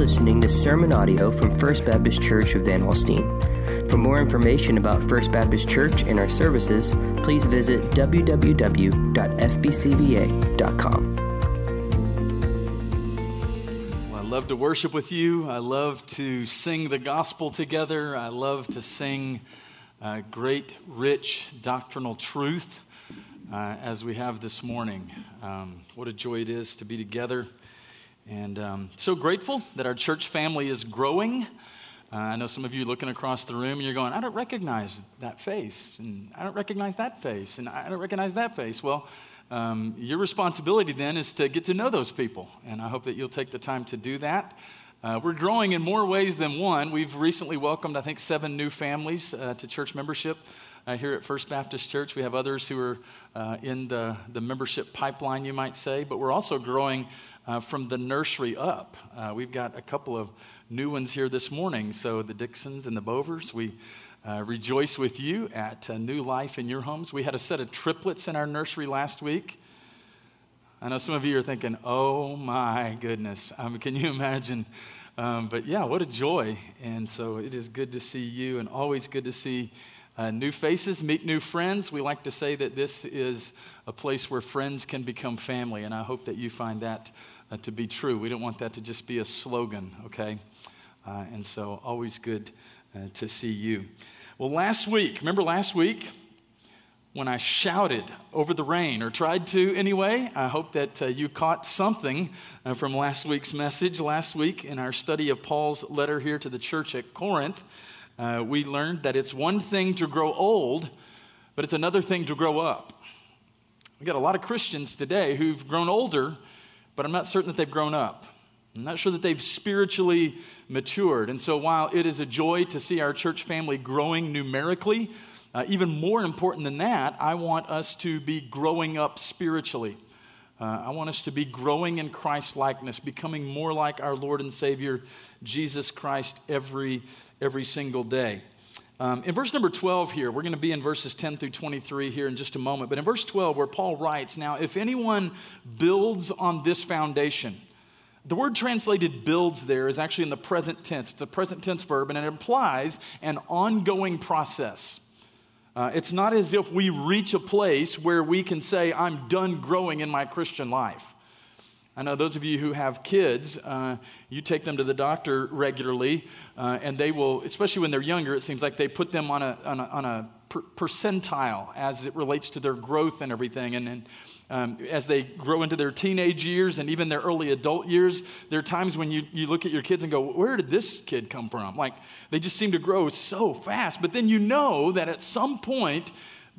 listening to sermon audio from First Baptist Church of Van Alstyne. For more information about First Baptist Church and our services, please visit www.fbcva.com. Well, I love to worship with you. I love to sing the gospel together. I love to sing uh, great, rich doctrinal truth uh, as we have this morning. Um, what a joy it is to be together. And um, so grateful that our church family is growing. Uh, I know some of you looking across the room you're going, I don't recognize that face, and I don't recognize that face, and I don't recognize that face. Well, um, your responsibility then is to get to know those people, and I hope that you'll take the time to do that. Uh, we're growing in more ways than one. We've recently welcomed, I think, seven new families uh, to church membership uh, here at First Baptist Church. We have others who are uh, in the, the membership pipeline, you might say, but we're also growing uh, from the nursery up. Uh, we've got a couple of new ones here this morning. So the Dixons and the Bovers, we uh, rejoice with you at New Life in your homes. We had a set of triplets in our nursery last week. I know some of you are thinking, oh my goodness. Um, can you imagine? Um, but yeah, what a joy. And so it is good to see you and always good to see uh, new faces, meet new friends. We like to say that this is a place where friends can become family, and I hope that you find that uh, to be true. We don't want that to just be a slogan, okay? Uh, and so, always good uh, to see you. Well, last week, remember last week when I shouted over the rain, or tried to anyway? I hope that uh, you caught something uh, from last week's message. Last week, in our study of Paul's letter here to the church at Corinth, we learned that it's one thing to grow old, but it's another thing to grow up. We've got a lot of Christians today who've grown older, but I'm not certain that they've grown up. I'm not sure that they've spiritually matured. And so, while it is a joy to see our church family growing numerically, uh, even more important than that, I want us to be growing up spiritually. Uh, I want us to be growing in Christ likeness, becoming more like our Lord and Savior, Jesus Christ, every every single day. Um, in verse number 12 here, we're going to be in verses 10 through 23 here in just a moment. But in verse 12, where Paul writes, Now, if anyone builds on this foundation, the word translated builds there is actually in the present tense. It's a present tense verb, and it implies an ongoing process. Uh, it's not as if we reach a place where we can say, I'm done growing in my Christian life. I know those of you who have kids, uh, you take them to the doctor regularly, uh, and they will, especially when they're younger, it seems like they put them on a, on a, on a per- percentile as it relates to their growth and everything. And, and um, as they grow into their teenage years and even their early adult years, there are times when you, you look at your kids and go, Where did this kid come from? Like, they just seem to grow so fast. But then you know that at some point,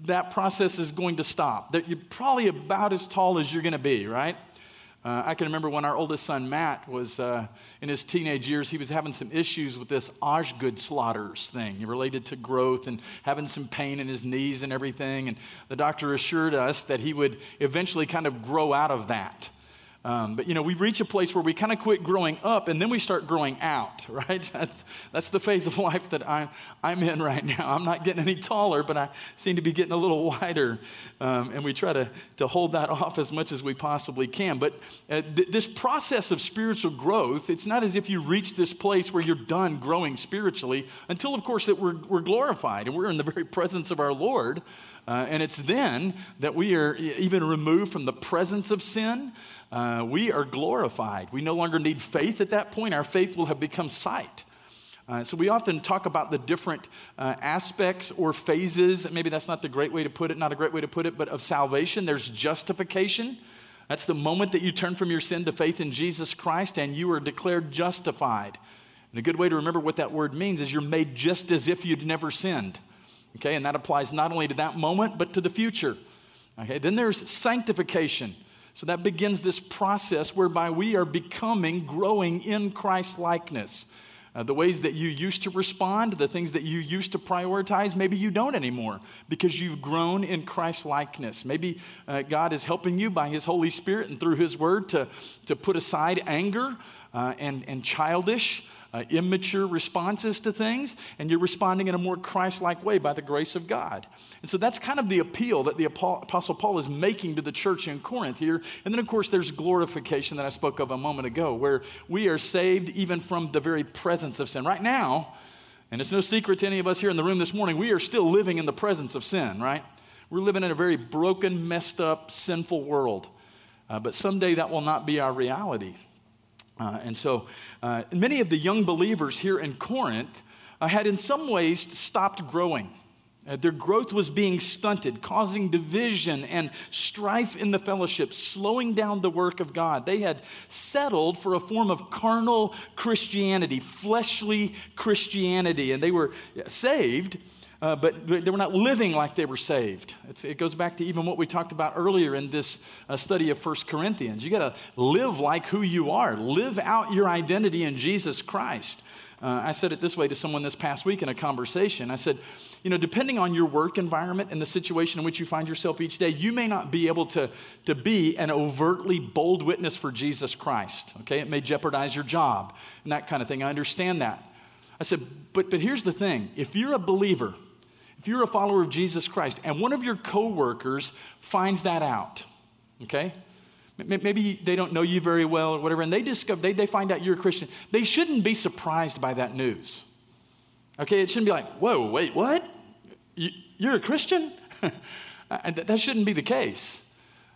that process is going to stop, that you're probably about as tall as you're going to be, right? Uh, I can remember when our oldest son Matt was uh, in his teenage years, he was having some issues with this Osgood-Schlatters thing related to growth and having some pain in his knees and everything. And the doctor assured us that he would eventually kind of grow out of that. Um, but you know, we reach a place where we kind of quit growing up and then we start growing out, right? That's, that's the phase of life that I'm, I'm in right now. I'm not getting any taller, but I seem to be getting a little wider. Um, and we try to, to hold that off as much as we possibly can. But uh, th- this process of spiritual growth, it's not as if you reach this place where you're done growing spiritually until, of course, that we're, we're glorified and we're in the very presence of our Lord. Uh, and it's then that we are even removed from the presence of sin uh, we are glorified. We no longer need faith at that point. Our faith will have become sight. Uh, so we often talk about the different uh, aspects or phases. Maybe that's not the great way to put it, not a great way to put it, but of salvation. There's justification. That's the moment that you turn from your sin to faith in Jesus Christ and you are declared justified. And a good way to remember what that word means is you're made just as if you'd never sinned. Okay, and that applies not only to that moment, but to the future. Okay, then there's sanctification. So that begins this process whereby we are becoming, growing in Christ likeness. Uh, the ways that you used to respond, the things that you used to prioritize, maybe you don't anymore because you've grown in Christ likeness. Maybe uh, God is helping you by His Holy Spirit and through His Word to, to put aside anger uh, and, and childish uh, immature responses to things, and you're responding in a more Christ like way by the grace of God. And so that's kind of the appeal that the Apostle Paul is making to the church in Corinth here. And then, of course, there's glorification that I spoke of a moment ago, where we are saved even from the very presence of sin. Right now, and it's no secret to any of us here in the room this morning, we are still living in the presence of sin, right? We're living in a very broken, messed up, sinful world. Uh, but someday that will not be our reality. Uh, and so uh, many of the young believers here in Corinth uh, had, in some ways, stopped growing. Uh, their growth was being stunted, causing division and strife in the fellowship, slowing down the work of God. They had settled for a form of carnal Christianity, fleshly Christianity, and they were saved uh, but they were not living like they were saved. It's, it goes back to even what we talked about earlier in this uh, study of First Corinthians. You got to live like who you are, live out your identity in Jesus Christ. Uh, I said it this way to someone this past week in a conversation. I said, you know, depending on your work environment and the situation in which you find yourself each day, you may not be able to, to be an overtly bold witness for Jesus Christ. Okay, it may jeopardize your job and that kind of thing. I understand that. I said, but, but here's the thing if you're a believer, if you're a follower of Jesus Christ and one of your coworkers finds that out, okay? Maybe they don't know you very well or whatever, and they discover they, they find out you're a Christian. They shouldn't be surprised by that news. Okay, it shouldn't be like, whoa, wait, what? You're a Christian? that shouldn't be the case.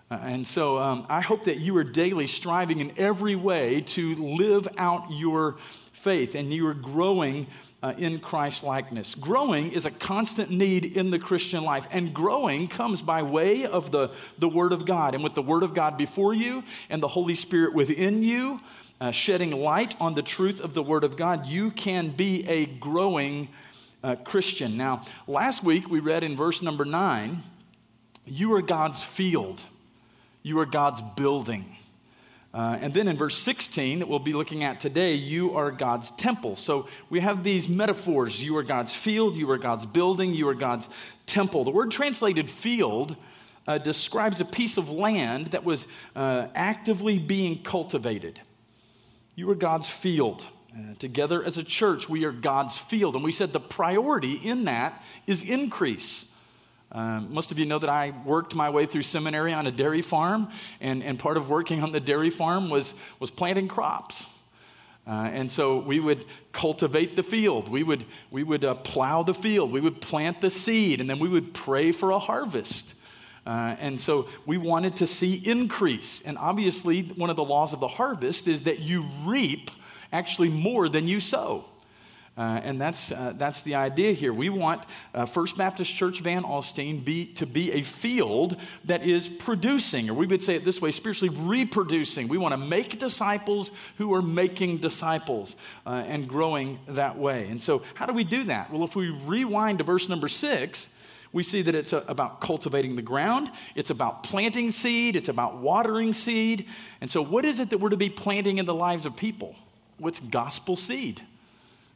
Uh, and so um, I hope that you are daily striving in every way to live out your faith and you are growing uh, in Christ likeness. Growing is a constant need in the Christian life, and growing comes by way of the, the Word of God. And with the Word of God before you and the Holy Spirit within you, uh, shedding light on the truth of the Word of God, you can be a growing uh, Christian. Now, last week we read in verse number nine, you are God's field, you are God's building. Uh, and then in verse 16, that we'll be looking at today, you are God's temple. So we have these metaphors. You are God's field, you are God's building, you are God's temple. The word translated field uh, describes a piece of land that was uh, actively being cultivated. You are God's field. Uh, together as a church, we are God's field. And we said the priority in that is increase. Um, most of you know that I worked my way through seminary on a dairy farm, and, and part of working on the dairy farm was, was planting crops. Uh, and so we would cultivate the field. We would, we would uh, plow the field. We would plant the seed, and then we would pray for a harvest. Uh, and so we wanted to see increase. And obviously, one of the laws of the harvest is that you reap actually more than you sow. Uh, and that's, uh, that's the idea here. We want uh, First Baptist Church Van Alstyne be, to be a field that is producing, or we would say it this way spiritually reproducing. We want to make disciples who are making disciples uh, and growing that way. And so, how do we do that? Well, if we rewind to verse number six, we see that it's a, about cultivating the ground, it's about planting seed, it's about watering seed. And so, what is it that we're to be planting in the lives of people? What's gospel seed?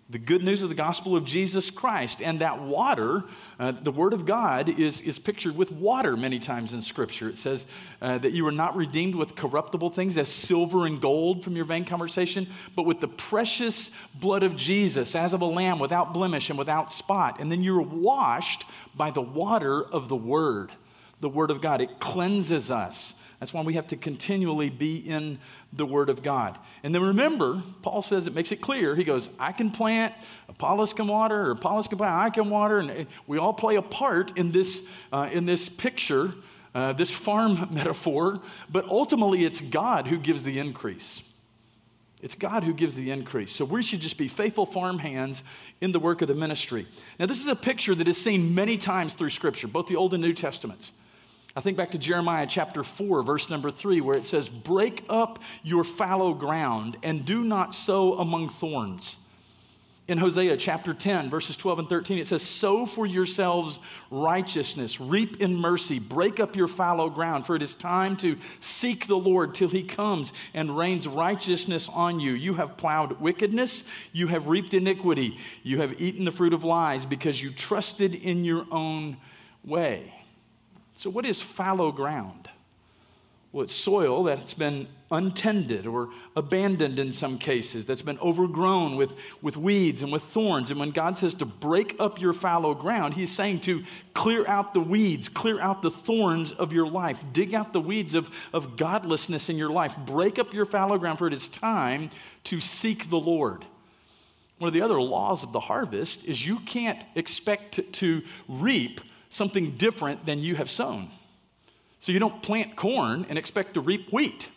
The good news of the gospel of Jesus Christ. And that water, uh, the Word of God, is, is pictured with water many times in Scripture. It says uh, that you were not redeemed with corruptible things as silver and gold from your vain conversation, but with the precious blood of Jesus, as of a lamb without blemish and without spot. And then you're washed by the water of the Word, the Word of God. It cleanses us. That's why we have to continually be in the Word of God. And then remember, Paul says it makes it clear. He goes, I can plant, Apollos can water, or Apollos can plant, I can water. And we all play a part in this, uh, in this picture, uh, this farm metaphor. But ultimately, it's God who gives the increase. It's God who gives the increase. So we should just be faithful farm hands in the work of the ministry. Now, this is a picture that is seen many times through Scripture, both the Old and New Testaments. I think back to Jeremiah chapter 4, verse number 3, where it says, Break up your fallow ground and do not sow among thorns. In Hosea chapter 10, verses 12 and 13, it says, Sow for yourselves righteousness, reap in mercy, break up your fallow ground, for it is time to seek the Lord till he comes and rains righteousness on you. You have plowed wickedness, you have reaped iniquity, you have eaten the fruit of lies because you trusted in your own way. So, what is fallow ground? Well, it's soil that's been untended or abandoned in some cases, that's been overgrown with, with weeds and with thorns. And when God says to break up your fallow ground, He's saying to clear out the weeds, clear out the thorns of your life, dig out the weeds of, of godlessness in your life, break up your fallow ground, for it is time to seek the Lord. One of the other laws of the harvest is you can't expect to, to reap something different than you have sown. So you don't plant corn and expect to reap wheat.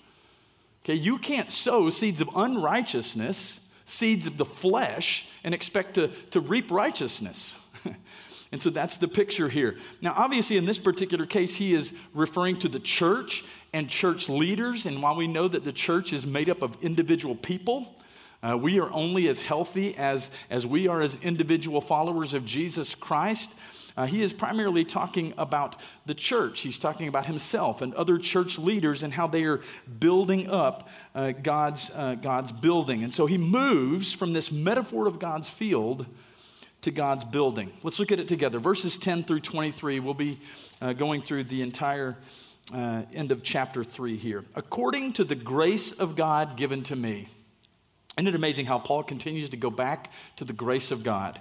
Okay, you can't sow seeds of unrighteousness, seeds of the flesh, and expect to, to reap righteousness. and so that's the picture here. Now, obviously, in this particular case, he is referring to the church and church leaders. And while we know that the church is made up of individual people, uh, we are only as healthy as, as we are as individual followers of Jesus Christ. Uh, he is primarily talking about the church. He's talking about himself and other church leaders and how they are building up uh, God's, uh, God's building. And so he moves from this metaphor of God's field to God's building. Let's look at it together. Verses 10 through 23, we'll be uh, going through the entire uh, end of chapter 3 here. According to the grace of God given to me. Isn't it amazing how Paul continues to go back to the grace of God?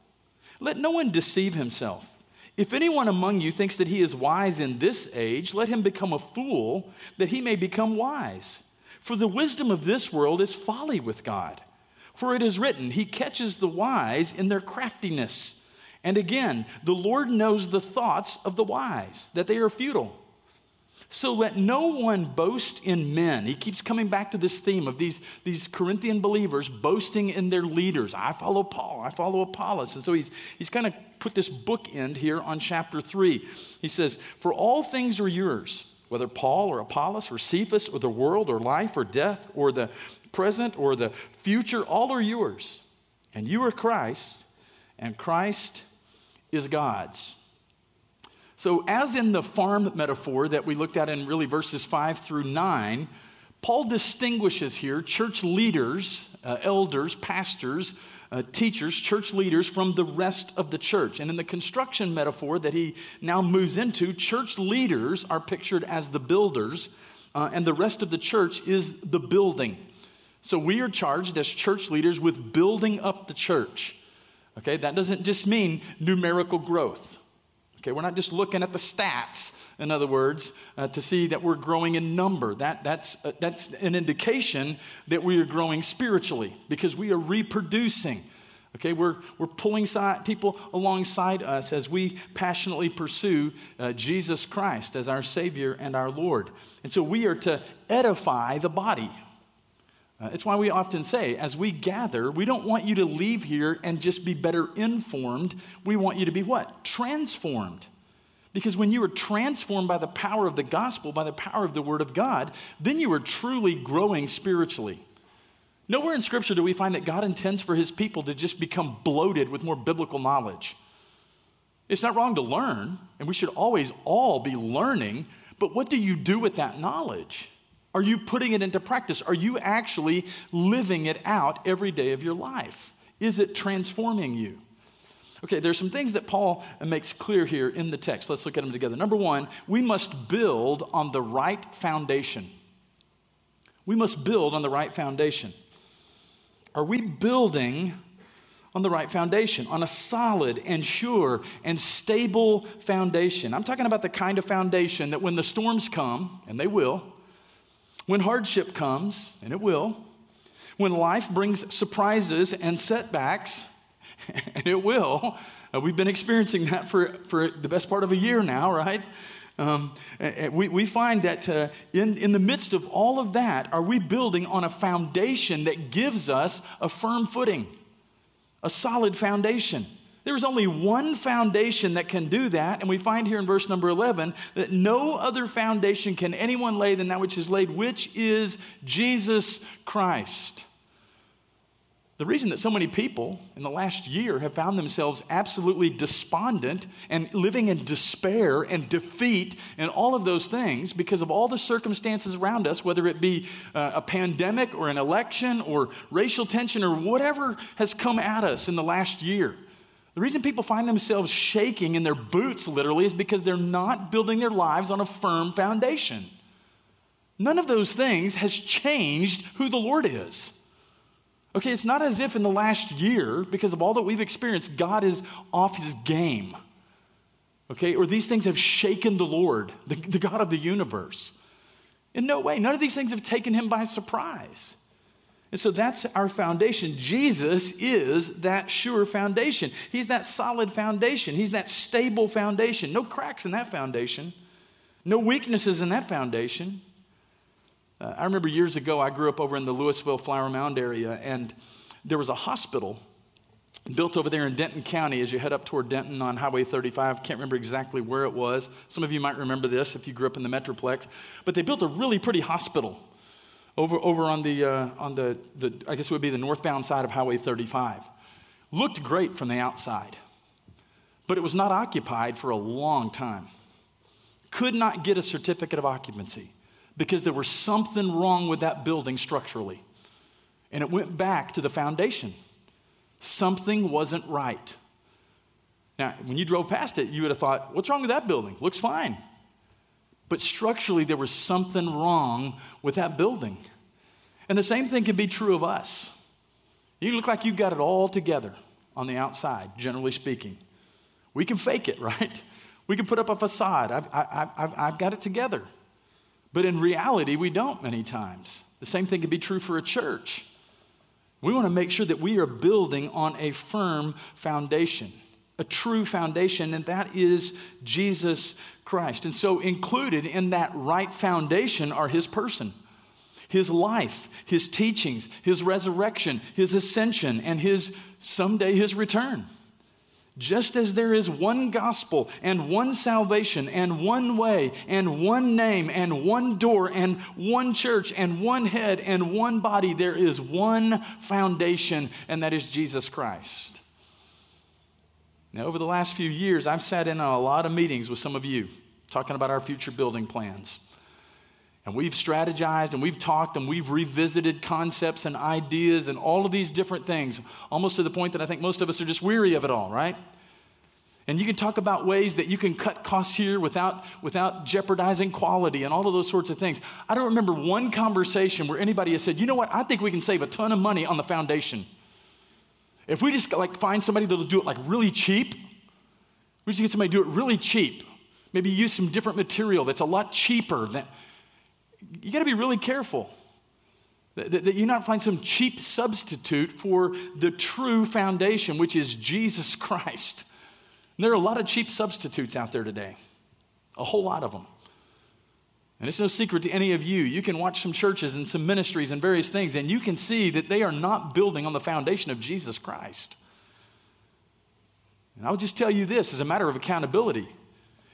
Let no one deceive himself. If anyone among you thinks that he is wise in this age, let him become a fool that he may become wise. For the wisdom of this world is folly with God. For it is written, He catches the wise in their craftiness. And again, the Lord knows the thoughts of the wise, that they are futile. So let no one boast in men. He keeps coming back to this theme of these, these Corinthian believers boasting in their leaders. I follow Paul, I follow Apollos. And so he's, he's kind of put this bookend here on chapter 3. He says, For all things are yours, whether Paul or Apollos or Cephas or the world or life or death or the present or the future, all are yours. And you are Christ, and Christ is God's. So, as in the farm metaphor that we looked at in really verses 5 through 9, Paul distinguishes here church leaders, uh, elders, pastors, uh, teachers, church leaders from the rest of the church. And in the construction metaphor that he now moves into, church leaders are pictured as the builders, uh, and the rest of the church is the building. So we are charged as church leaders with building up the church. Okay, that doesn't just mean numerical growth. Okay, we're not just looking at the stats, in other words, uh, to see that we're growing in number. That, that's, uh, that's an indication that we are growing spiritually because we are reproducing. Okay, we're, we're pulling side, people alongside us as we passionately pursue uh, Jesus Christ as our Savior and our Lord. And so we are to edify the body. Uh, it's why we often say, as we gather, we don't want you to leave here and just be better informed. We want you to be what? Transformed. Because when you are transformed by the power of the gospel, by the power of the word of God, then you are truly growing spiritually. Nowhere in Scripture do we find that God intends for his people to just become bloated with more biblical knowledge. It's not wrong to learn, and we should always all be learning, but what do you do with that knowledge? Are you putting it into practice? Are you actually living it out every day of your life? Is it transforming you? Okay, there's some things that Paul makes clear here in the text. Let's look at them together. Number one, we must build on the right foundation. We must build on the right foundation. Are we building on the right foundation, on a solid and sure and stable foundation? I'm talking about the kind of foundation that when the storms come, and they will, when hardship comes, and it will, when life brings surprises and setbacks, and it will, uh, we've been experiencing that for, for the best part of a year now, right? Um, we, we find that uh, in, in the midst of all of that, are we building on a foundation that gives us a firm footing, a solid foundation? There's only one foundation that can do that, and we find here in verse number 11 that no other foundation can anyone lay than that which is laid, which is Jesus Christ. The reason that so many people in the last year have found themselves absolutely despondent and living in despair and defeat and all of those things because of all the circumstances around us, whether it be uh, a pandemic or an election or racial tension or whatever has come at us in the last year. The reason people find themselves shaking in their boots, literally, is because they're not building their lives on a firm foundation. None of those things has changed who the Lord is. Okay, it's not as if in the last year, because of all that we've experienced, God is off his game. Okay, or these things have shaken the Lord, the, the God of the universe. In no way. None of these things have taken him by surprise. And so that's our foundation. Jesus is that sure foundation. He's that solid foundation. He's that stable foundation. No cracks in that foundation, no weaknesses in that foundation. Uh, I remember years ago, I grew up over in the Lewisville Flower Mound area, and there was a hospital built over there in Denton County as you head up toward Denton on Highway 35. Can't remember exactly where it was. Some of you might remember this if you grew up in the Metroplex. But they built a really pretty hospital over, over on, the, uh, on the, the, I guess it would be the northbound side of Highway 35. Looked great from the outside, but it was not occupied for a long time. Could not get a certificate of occupancy because there was something wrong with that building structurally. And it went back to the foundation. Something wasn't right. Now, when you drove past it, you would have thought, what's wrong with that building? Looks fine. But structurally, there was something wrong with that building. And the same thing can be true of us. You look like you've got it all together on the outside, generally speaking. We can fake it, right? We can put up a facade. I've, I've, I've, I've got it together. But in reality, we don't many times. The same thing can be true for a church. We want to make sure that we are building on a firm foundation, a true foundation, and that is Jesus Christ. And so, included in that right foundation are his person, his life, his teachings, his resurrection, his ascension, and his someday his return. Just as there is one gospel and one salvation and one way and one name and one door and one church and one head and one body, there is one foundation, and that is Jesus Christ. Now, over the last few years, I've sat in on a lot of meetings with some of you talking about our future building plans. And we've strategized and we've talked and we've revisited concepts and ideas and all of these different things, almost to the point that I think most of us are just weary of it all, right? And you can talk about ways that you can cut costs here without, without jeopardizing quality and all of those sorts of things. I don't remember one conversation where anybody has said, you know what, I think we can save a ton of money on the foundation. If we just like find somebody that'll do it like really cheap, we just get somebody to do it really cheap. Maybe use some different material that's a lot cheaper than you got to be really careful that, that, that you not find some cheap substitute for the true foundation, which is Jesus Christ. And there are a lot of cheap substitutes out there today, a whole lot of them. And it's no secret to any of you. You can watch some churches and some ministries and various things, and you can see that they are not building on the foundation of Jesus Christ. And I'll just tell you this as a matter of accountability.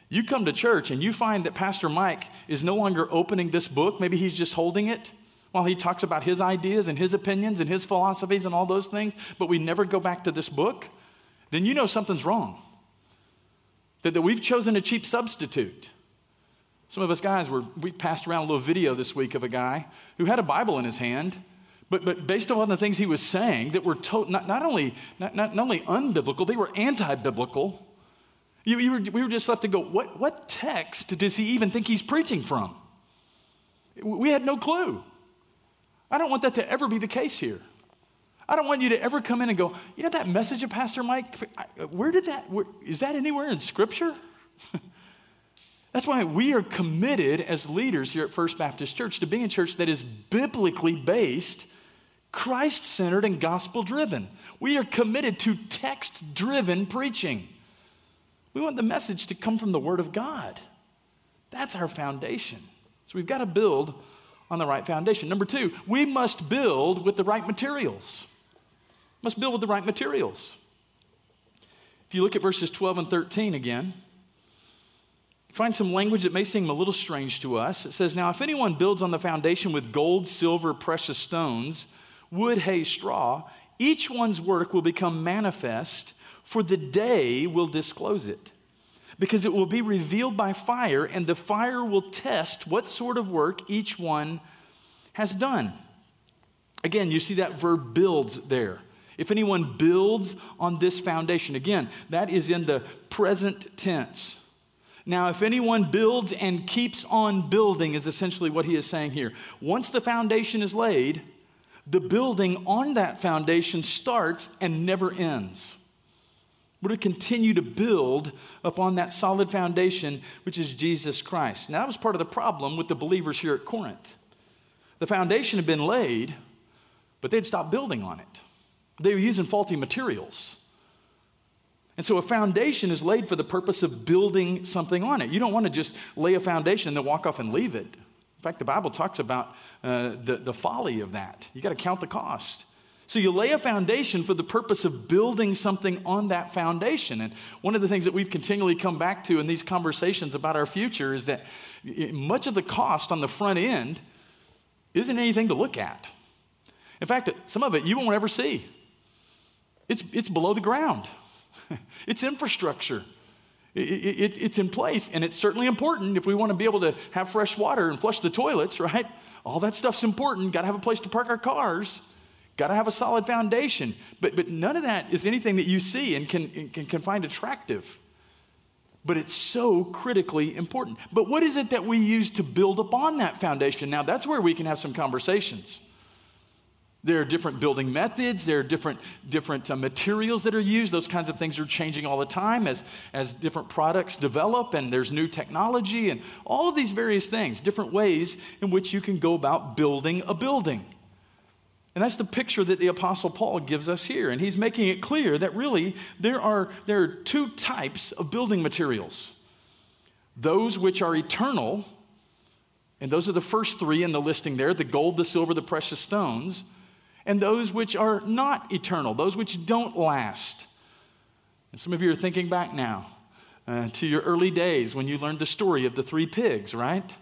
You come to church and you find that Pastor Mike is no longer opening this book. Maybe he's just holding it while he talks about his ideas and his opinions and his philosophies and all those things, but we never go back to this book. Then you know something's wrong. That, that we've chosen a cheap substitute. Some of us guys were, we passed around a little video this week of a guy who had a Bible in his hand, but, but based on the things he was saying that were to, not, not, only, not, not, not only unbiblical, they were anti biblical. You, you were, we were just left to go, what, what text does he even think he's preaching from? We had no clue. I don't want that to ever be the case here. I don't want you to ever come in and go, you know, that message of Pastor Mike, where did that, where, is that anywhere in Scripture? That's why we are committed as leaders here at First Baptist Church to being a church that is biblically based Christ centered and gospel driven. We are committed to text driven preaching. We want the message to come from the Word of God. That's our foundation. So we've got to build on the right foundation. Number two, we must build with the right materials. Must build with the right materials. If you look at verses 12 and 13 again, find some language that may seem a little strange to us. It says, Now, if anyone builds on the foundation with gold, silver, precious stones, wood, hay, straw, each one's work will become manifest, for the day will disclose it. Because it will be revealed by fire, and the fire will test what sort of work each one has done. Again, you see that verb build there. If anyone builds on this foundation, again, that is in the present tense. Now, if anyone builds and keeps on building, is essentially what he is saying here. Once the foundation is laid, the building on that foundation starts and never ends. We're to continue to build upon that solid foundation, which is Jesus Christ. Now, that was part of the problem with the believers here at Corinth. The foundation had been laid, but they'd stopped building on it. They were using faulty materials. And so a foundation is laid for the purpose of building something on it. You don't want to just lay a foundation and then walk off and leave it. In fact, the Bible talks about uh, the, the folly of that. You got to count the cost. So you lay a foundation for the purpose of building something on that foundation. And one of the things that we've continually come back to in these conversations about our future is that much of the cost on the front end isn't anything to look at. In fact, some of it you won't ever see. It's, it's below the ground. it's infrastructure. It, it, it's in place, and it's certainly important if we want to be able to have fresh water and flush the toilets, right? All that stuff's important. Got to have a place to park our cars. Got to have a solid foundation. But, but none of that is anything that you see and can, can, can find attractive. But it's so critically important. But what is it that we use to build upon that foundation? Now, that's where we can have some conversations. There are different building methods, there are different, different uh, materials that are used. Those kinds of things are changing all the time as, as different products develop and there's new technology and all of these various things, different ways in which you can go about building a building. And that's the picture that the Apostle Paul gives us here. And he's making it clear that really there are, there are two types of building materials those which are eternal, and those are the first three in the listing there the gold, the silver, the precious stones, and those which are not eternal, those which don't last. And some of you are thinking back now uh, to your early days when you learned the story of the three pigs, right?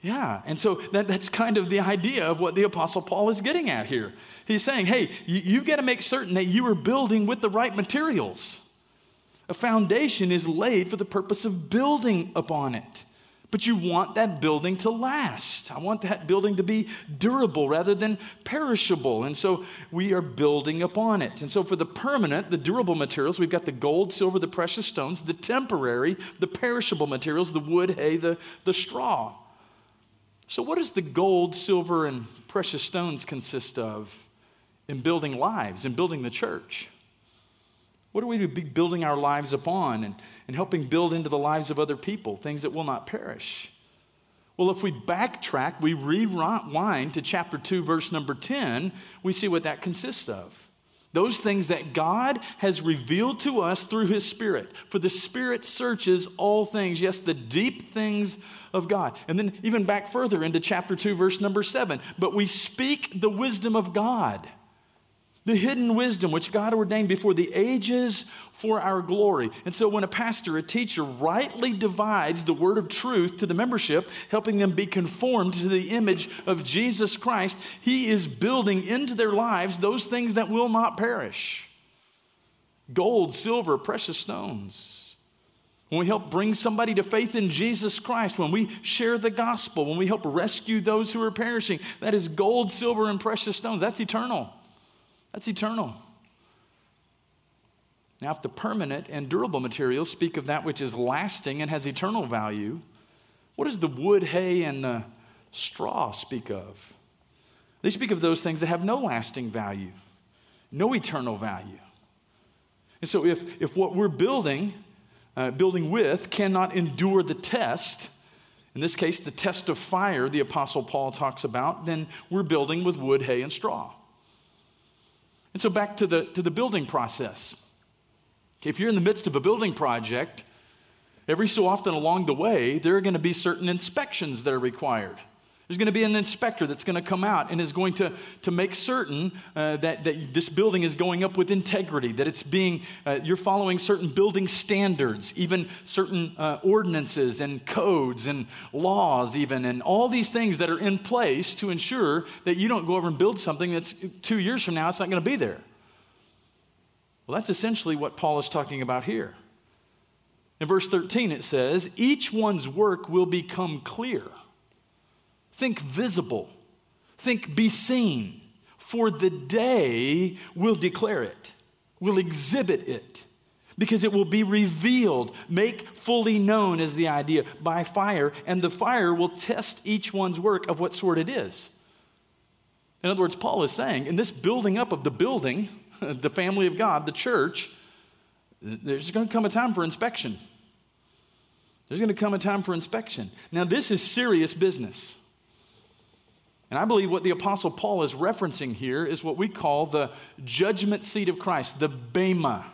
Yeah, and so that, that's kind of the idea of what the Apostle Paul is getting at here. He's saying, hey, you, you've got to make certain that you are building with the right materials. A foundation is laid for the purpose of building upon it. But you want that building to last. I want that building to be durable rather than perishable. And so we are building upon it. And so for the permanent, the durable materials, we've got the gold, silver, the precious stones, the temporary, the perishable materials, the wood, hay, the, the straw. So, what does the gold, silver, and precious stones consist of in building lives, in building the church? What are we to be building our lives upon and, and helping build into the lives of other people, things that will not perish? Well, if we backtrack, we rewind to chapter 2, verse number 10, we see what that consists of. Those things that God has revealed to us through His Spirit. For the Spirit searches all things, yes, the deep things of God. And then even back further into chapter 2, verse number 7. But we speak the wisdom of God the hidden wisdom which God ordained before the ages for our glory. And so, when a pastor, a teacher, rightly divides the word of truth to the membership, helping them be conformed to the image of Jesus Christ, he is building into their lives those things that will not perish gold, silver, precious stones. When we help bring somebody to faith in Jesus Christ, when we share the gospel, when we help rescue those who are perishing, that is gold, silver, and precious stones. That's eternal. That's eternal. Now, if the permanent and durable materials speak of that which is lasting and has eternal value, what does the wood, hay, and the straw speak of? They speak of those things that have no lasting value, no eternal value. And so, if, if what we're building, uh, building with, cannot endure the test, in this case, the test of fire the Apostle Paul talks about, then we're building with wood, hay, and straw. And so back to the, to the building process. If you're in the midst of a building project, every so often along the way, there are going to be certain inspections that are required. There's going to be an inspector that's going to come out and is going to, to make certain uh, that, that this building is going up with integrity, that it's being, uh, you're following certain building standards, even certain uh, ordinances and codes and laws, even, and all these things that are in place to ensure that you don't go over and build something that's two years from now, it's not going to be there. Well, that's essentially what Paul is talking about here. In verse 13, it says, Each one's work will become clear Think visible. Think be seen. For the day will declare it, will exhibit it, because it will be revealed, make fully known is the idea, by fire, and the fire will test each one's work of what sort it is. In other words, Paul is saying, in this building up of the building, the family of God, the church, there's going to come a time for inspection. There's going to come a time for inspection. Now, this is serious business. And I believe what the Apostle Paul is referencing here is what we call the judgment seat of Christ, the Bema.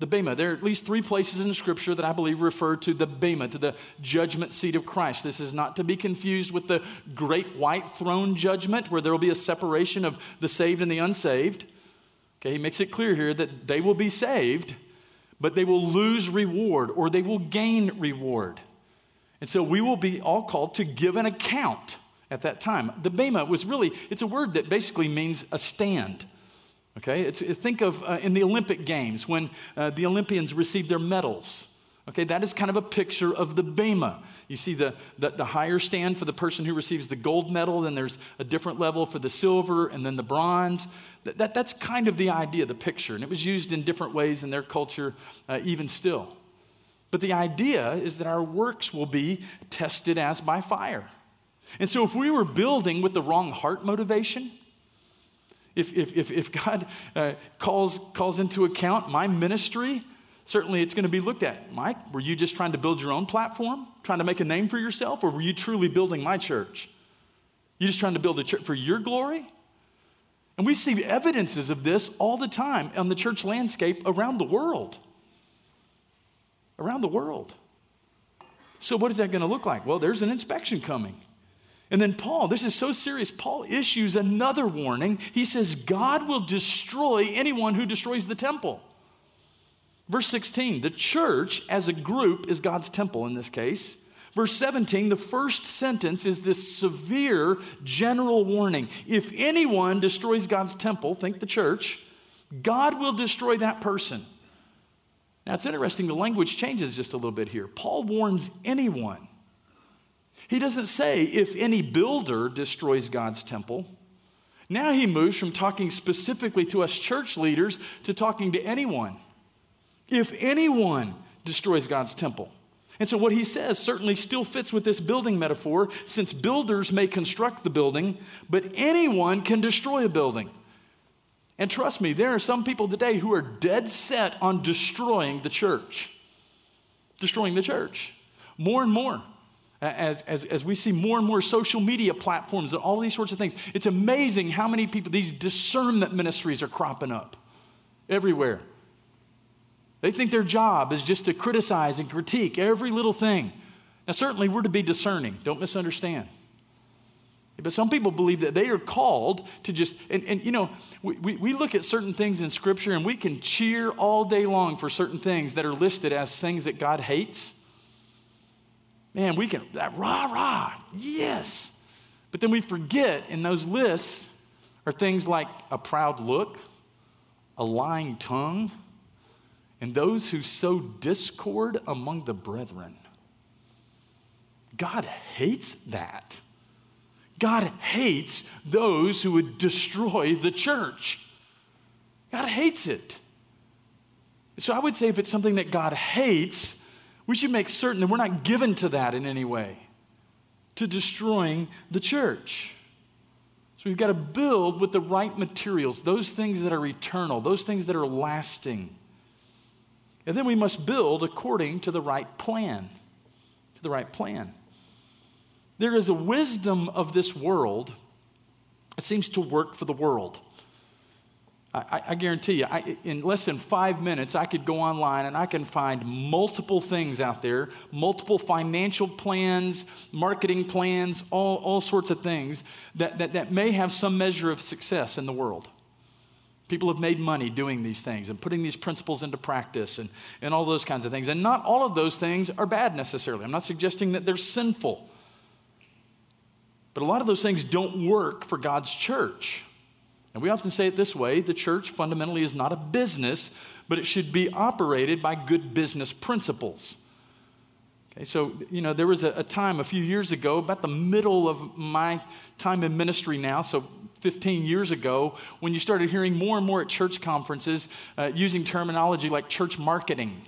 The Bema. There are at least three places in scripture that I believe refer to the Bema, to the judgment seat of Christ. This is not to be confused with the great white throne judgment, where there will be a separation of the saved and the unsaved. Okay, he makes it clear here that they will be saved, but they will lose reward or they will gain reward. And so we will be all called to give an account at that time. The bema was really, it's a word that basically means a stand. Okay, it's, think of uh, in the Olympic Games when uh, the Olympians receive their medals. Okay, that is kind of a picture of the bema. You see the, the, the, higher stand for the person who receives the gold medal, then there's a different level for the silver, and then the bronze. That, that that's kind of the idea, the picture. And it was used in different ways in their culture, uh, even still. But the idea is that our works will be tested as by fire. And so, if we were building with the wrong heart motivation, if, if, if, if God uh, calls, calls into account my ministry, certainly it's going to be looked at. Mike, were you just trying to build your own platform, trying to make a name for yourself, or were you truly building my church? You just trying to build a church for your glory? And we see evidences of this all the time on the church landscape around the world. Around the world. So, what is that going to look like? Well, there's an inspection coming. And then Paul, this is so serious. Paul issues another warning. He says, God will destroy anyone who destroys the temple. Verse 16, the church as a group is God's temple in this case. Verse 17, the first sentence is this severe general warning. If anyone destroys God's temple, think the church, God will destroy that person. Now it's interesting, the language changes just a little bit here. Paul warns anyone. He doesn't say if any builder destroys God's temple. Now he moves from talking specifically to us church leaders to talking to anyone. If anyone destroys God's temple. And so what he says certainly still fits with this building metaphor, since builders may construct the building, but anyone can destroy a building. And trust me, there are some people today who are dead set on destroying the church. Destroying the church. More and more as, as, as we see more and more social media platforms and all these sorts of things, it's amazing how many people, these discernment ministries are cropping up everywhere. They think their job is just to criticize and critique every little thing. Now, certainly, we're to be discerning, don't misunderstand. But some people believe that they are called to just, and, and you know, we, we, we look at certain things in Scripture and we can cheer all day long for certain things that are listed as things that God hates. Man, we can, that rah, rah, yes. But then we forget in those lists are things like a proud look, a lying tongue, and those who sow discord among the brethren. God hates that. God hates those who would destroy the church. God hates it. So I would say if it's something that God hates, we should make certain that we're not given to that in any way, to destroying the church. So we've got to build with the right materials, those things that are eternal, those things that are lasting. And then we must build according to the right plan. To the right plan. There is a wisdom of this world that seems to work for the world. I, I guarantee you, I, in less than five minutes, I could go online and I can find multiple things out there, multiple financial plans, marketing plans, all, all sorts of things that, that, that may have some measure of success in the world. People have made money doing these things and putting these principles into practice and, and all those kinds of things. And not all of those things are bad necessarily. I'm not suggesting that they're sinful. But a lot of those things don't work for God's church. And we often say it this way the church fundamentally is not a business, but it should be operated by good business principles. Okay, so, you know, there was a, a, time a few years ago, about the middle of my time in ministry now, so 15 years ago, when you started hearing more and more at church conferences uh, using terminology like church marketing.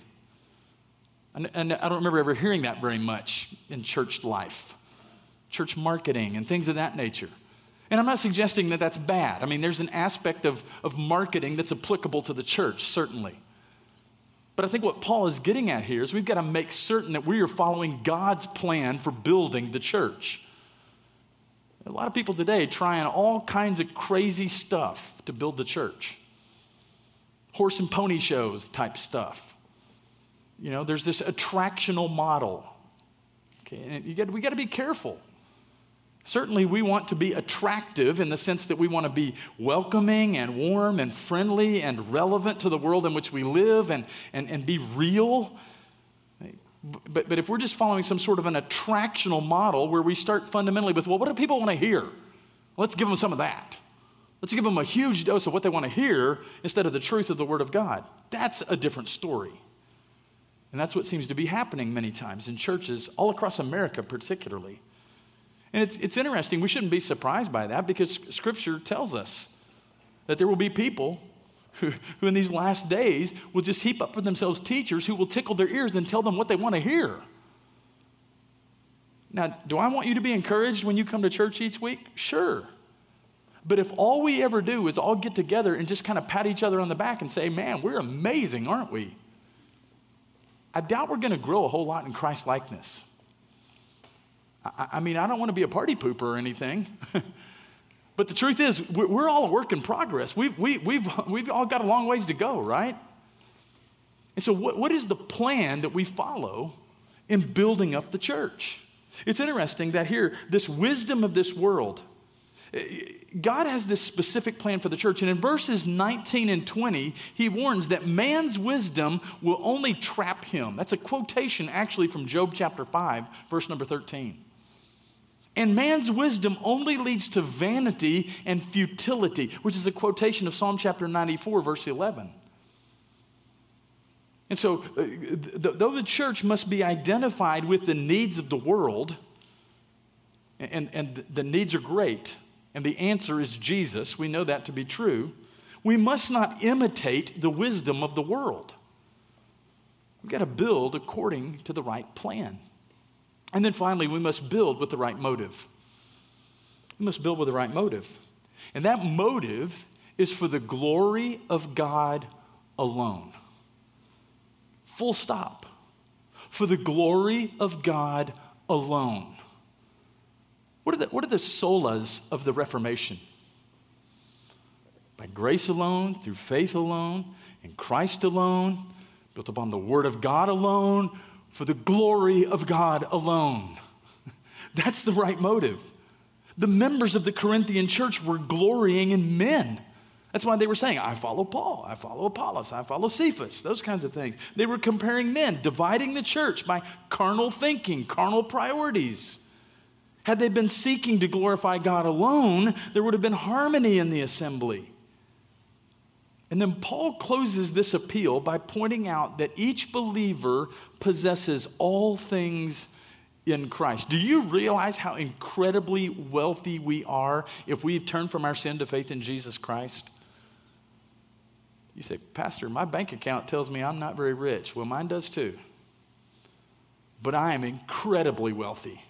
And, and I don't remember ever hearing that very much in church life church marketing and things of that nature. And I'm not suggesting that that's bad. I mean, there's an aspect of, of marketing that's applicable to the church, certainly. But I think what Paul is getting at here is we've got to make certain that we are following God's plan for building the church. A lot of people today trying all kinds of crazy stuff to build the church. Horse and pony shows type stuff. You know, there's this attractional model. Okay, and we got to be careful. Certainly, we want to be attractive in the sense that we want to be welcoming and warm and friendly and relevant to the world in which we live and, and, and be real. But, but if we're just following some sort of an attractional model where we start fundamentally with, well, what do people want to hear? Let's give them some of that. Let's give them a huge dose of what they want to hear instead of the truth of the Word of God. That's a different story. And that's what seems to be happening many times in churches all across America, particularly. And it's, it's interesting. We shouldn't be surprised by that because Scripture tells us that there will be people who, who in these last days will just heap up for themselves teachers who will tickle their ears and tell them what they want to hear. Now, do I want you to be encouraged when you come to church each week? Sure. But if all we ever do is all get together and just kind of pat each other on the back and say, man, we're amazing, aren't we? I doubt we're going to grow a whole lot in Christ likeness. I, I, mean, I don't want to be a party pooper or anything. But the truth is, we're all a work in progress. We've, we, we've, we've all got a long ways to go, right? And so, what, what is the plan that we follow in building up the church? It's interesting that here, this wisdom of this world, eh, God has this specific plan for the church. And in verses 19 and 20, he warns that man's wisdom will only trap him. That's a quotation actually from Job chapter 5, verse number 13. And man's wisdom only leads to vanity and futility, which is a quotation of Psalm chapter 94, verse 11. And so, uh, though the church must be identified with the needs of the world, and, and the needs are great, and the answer is Jesus, we know that to be true, we must not imitate the wisdom of the world. We've got to build according to the right plan. And then finally, we must build with the right motive. We must build with the right motive. And that motive is for the glory of God alone. Full stop. For the glory of God alone. What are the, what are the solas of the Reformation? By grace alone, through faith alone, in Christ alone, built upon the Word of God alone, for the glory of God alone. That's the right motive. The members of the Corinthian church were glorying in men. That's why they were saying, I follow Paul, I follow Apollos, I follow Cephas, those kinds of things. They were comparing men, dividing the church by carnal thinking, carnal priorities. Had they been seeking to glorify God alone, there would have been harmony in the assembly. And then Paul closes this appeal by pointing out that each believer possesses all things in Christ. Do you realize how incredibly wealthy we are if we've turned from our sin to faith in Jesus Christ? You say, Pastor, my bank account tells me I'm not very rich. Well, mine does too. But I am incredibly wealthy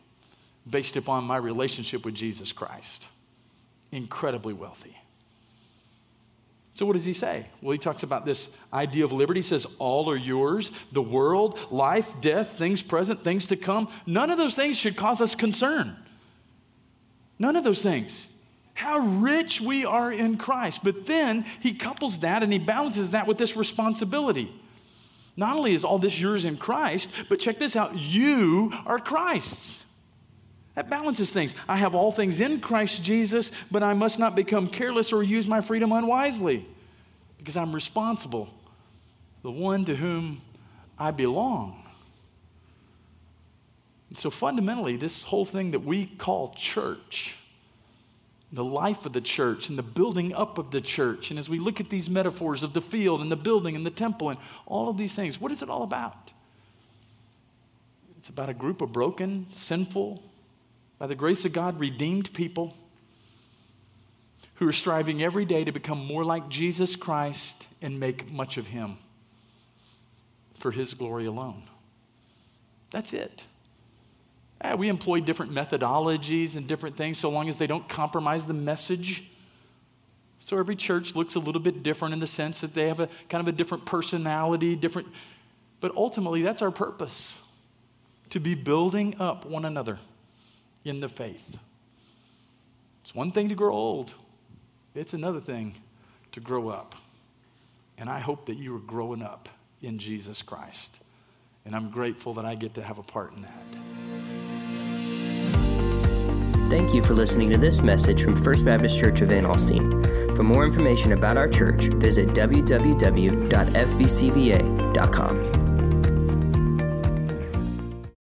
based upon my relationship with Jesus Christ. Incredibly wealthy. So, what does he say? Well, he talks about this idea of liberty. He says, All are yours the world, life, death, things present, things to come. None of those things should cause us concern. None of those things. How rich we are in Christ. But then he couples that and he balances that with this responsibility. Not only is all this yours in Christ, but check this out you are Christ's. That balances things. I have all things in Christ Jesus, but I must not become careless or use my freedom unwisely because I'm responsible, the one to whom I belong. And so fundamentally, this whole thing that we call church, the life of the church and the building up of the church, and as we look at these metaphors of the field and the building and the temple and all of these things, what is it all about? It's about a group of broken, sinful, by the grace of God, redeemed people who are striving every day to become more like Jesus Christ and make much of Him for His glory alone. That's it. Eh, we employ different methodologies and different things so long as they don't compromise the message. So every church looks a little bit different in the sense that they have a kind of a different personality, different. But ultimately, that's our purpose to be building up one another in the faith. It's one thing to grow old, it's another thing to grow up. And I hope that you are growing up in Jesus Christ. And I'm grateful that I get to have a part in that. Thank you for listening to this message from First Baptist Church of Van Alstyne. For more information about our church, visit www.fbcva.com.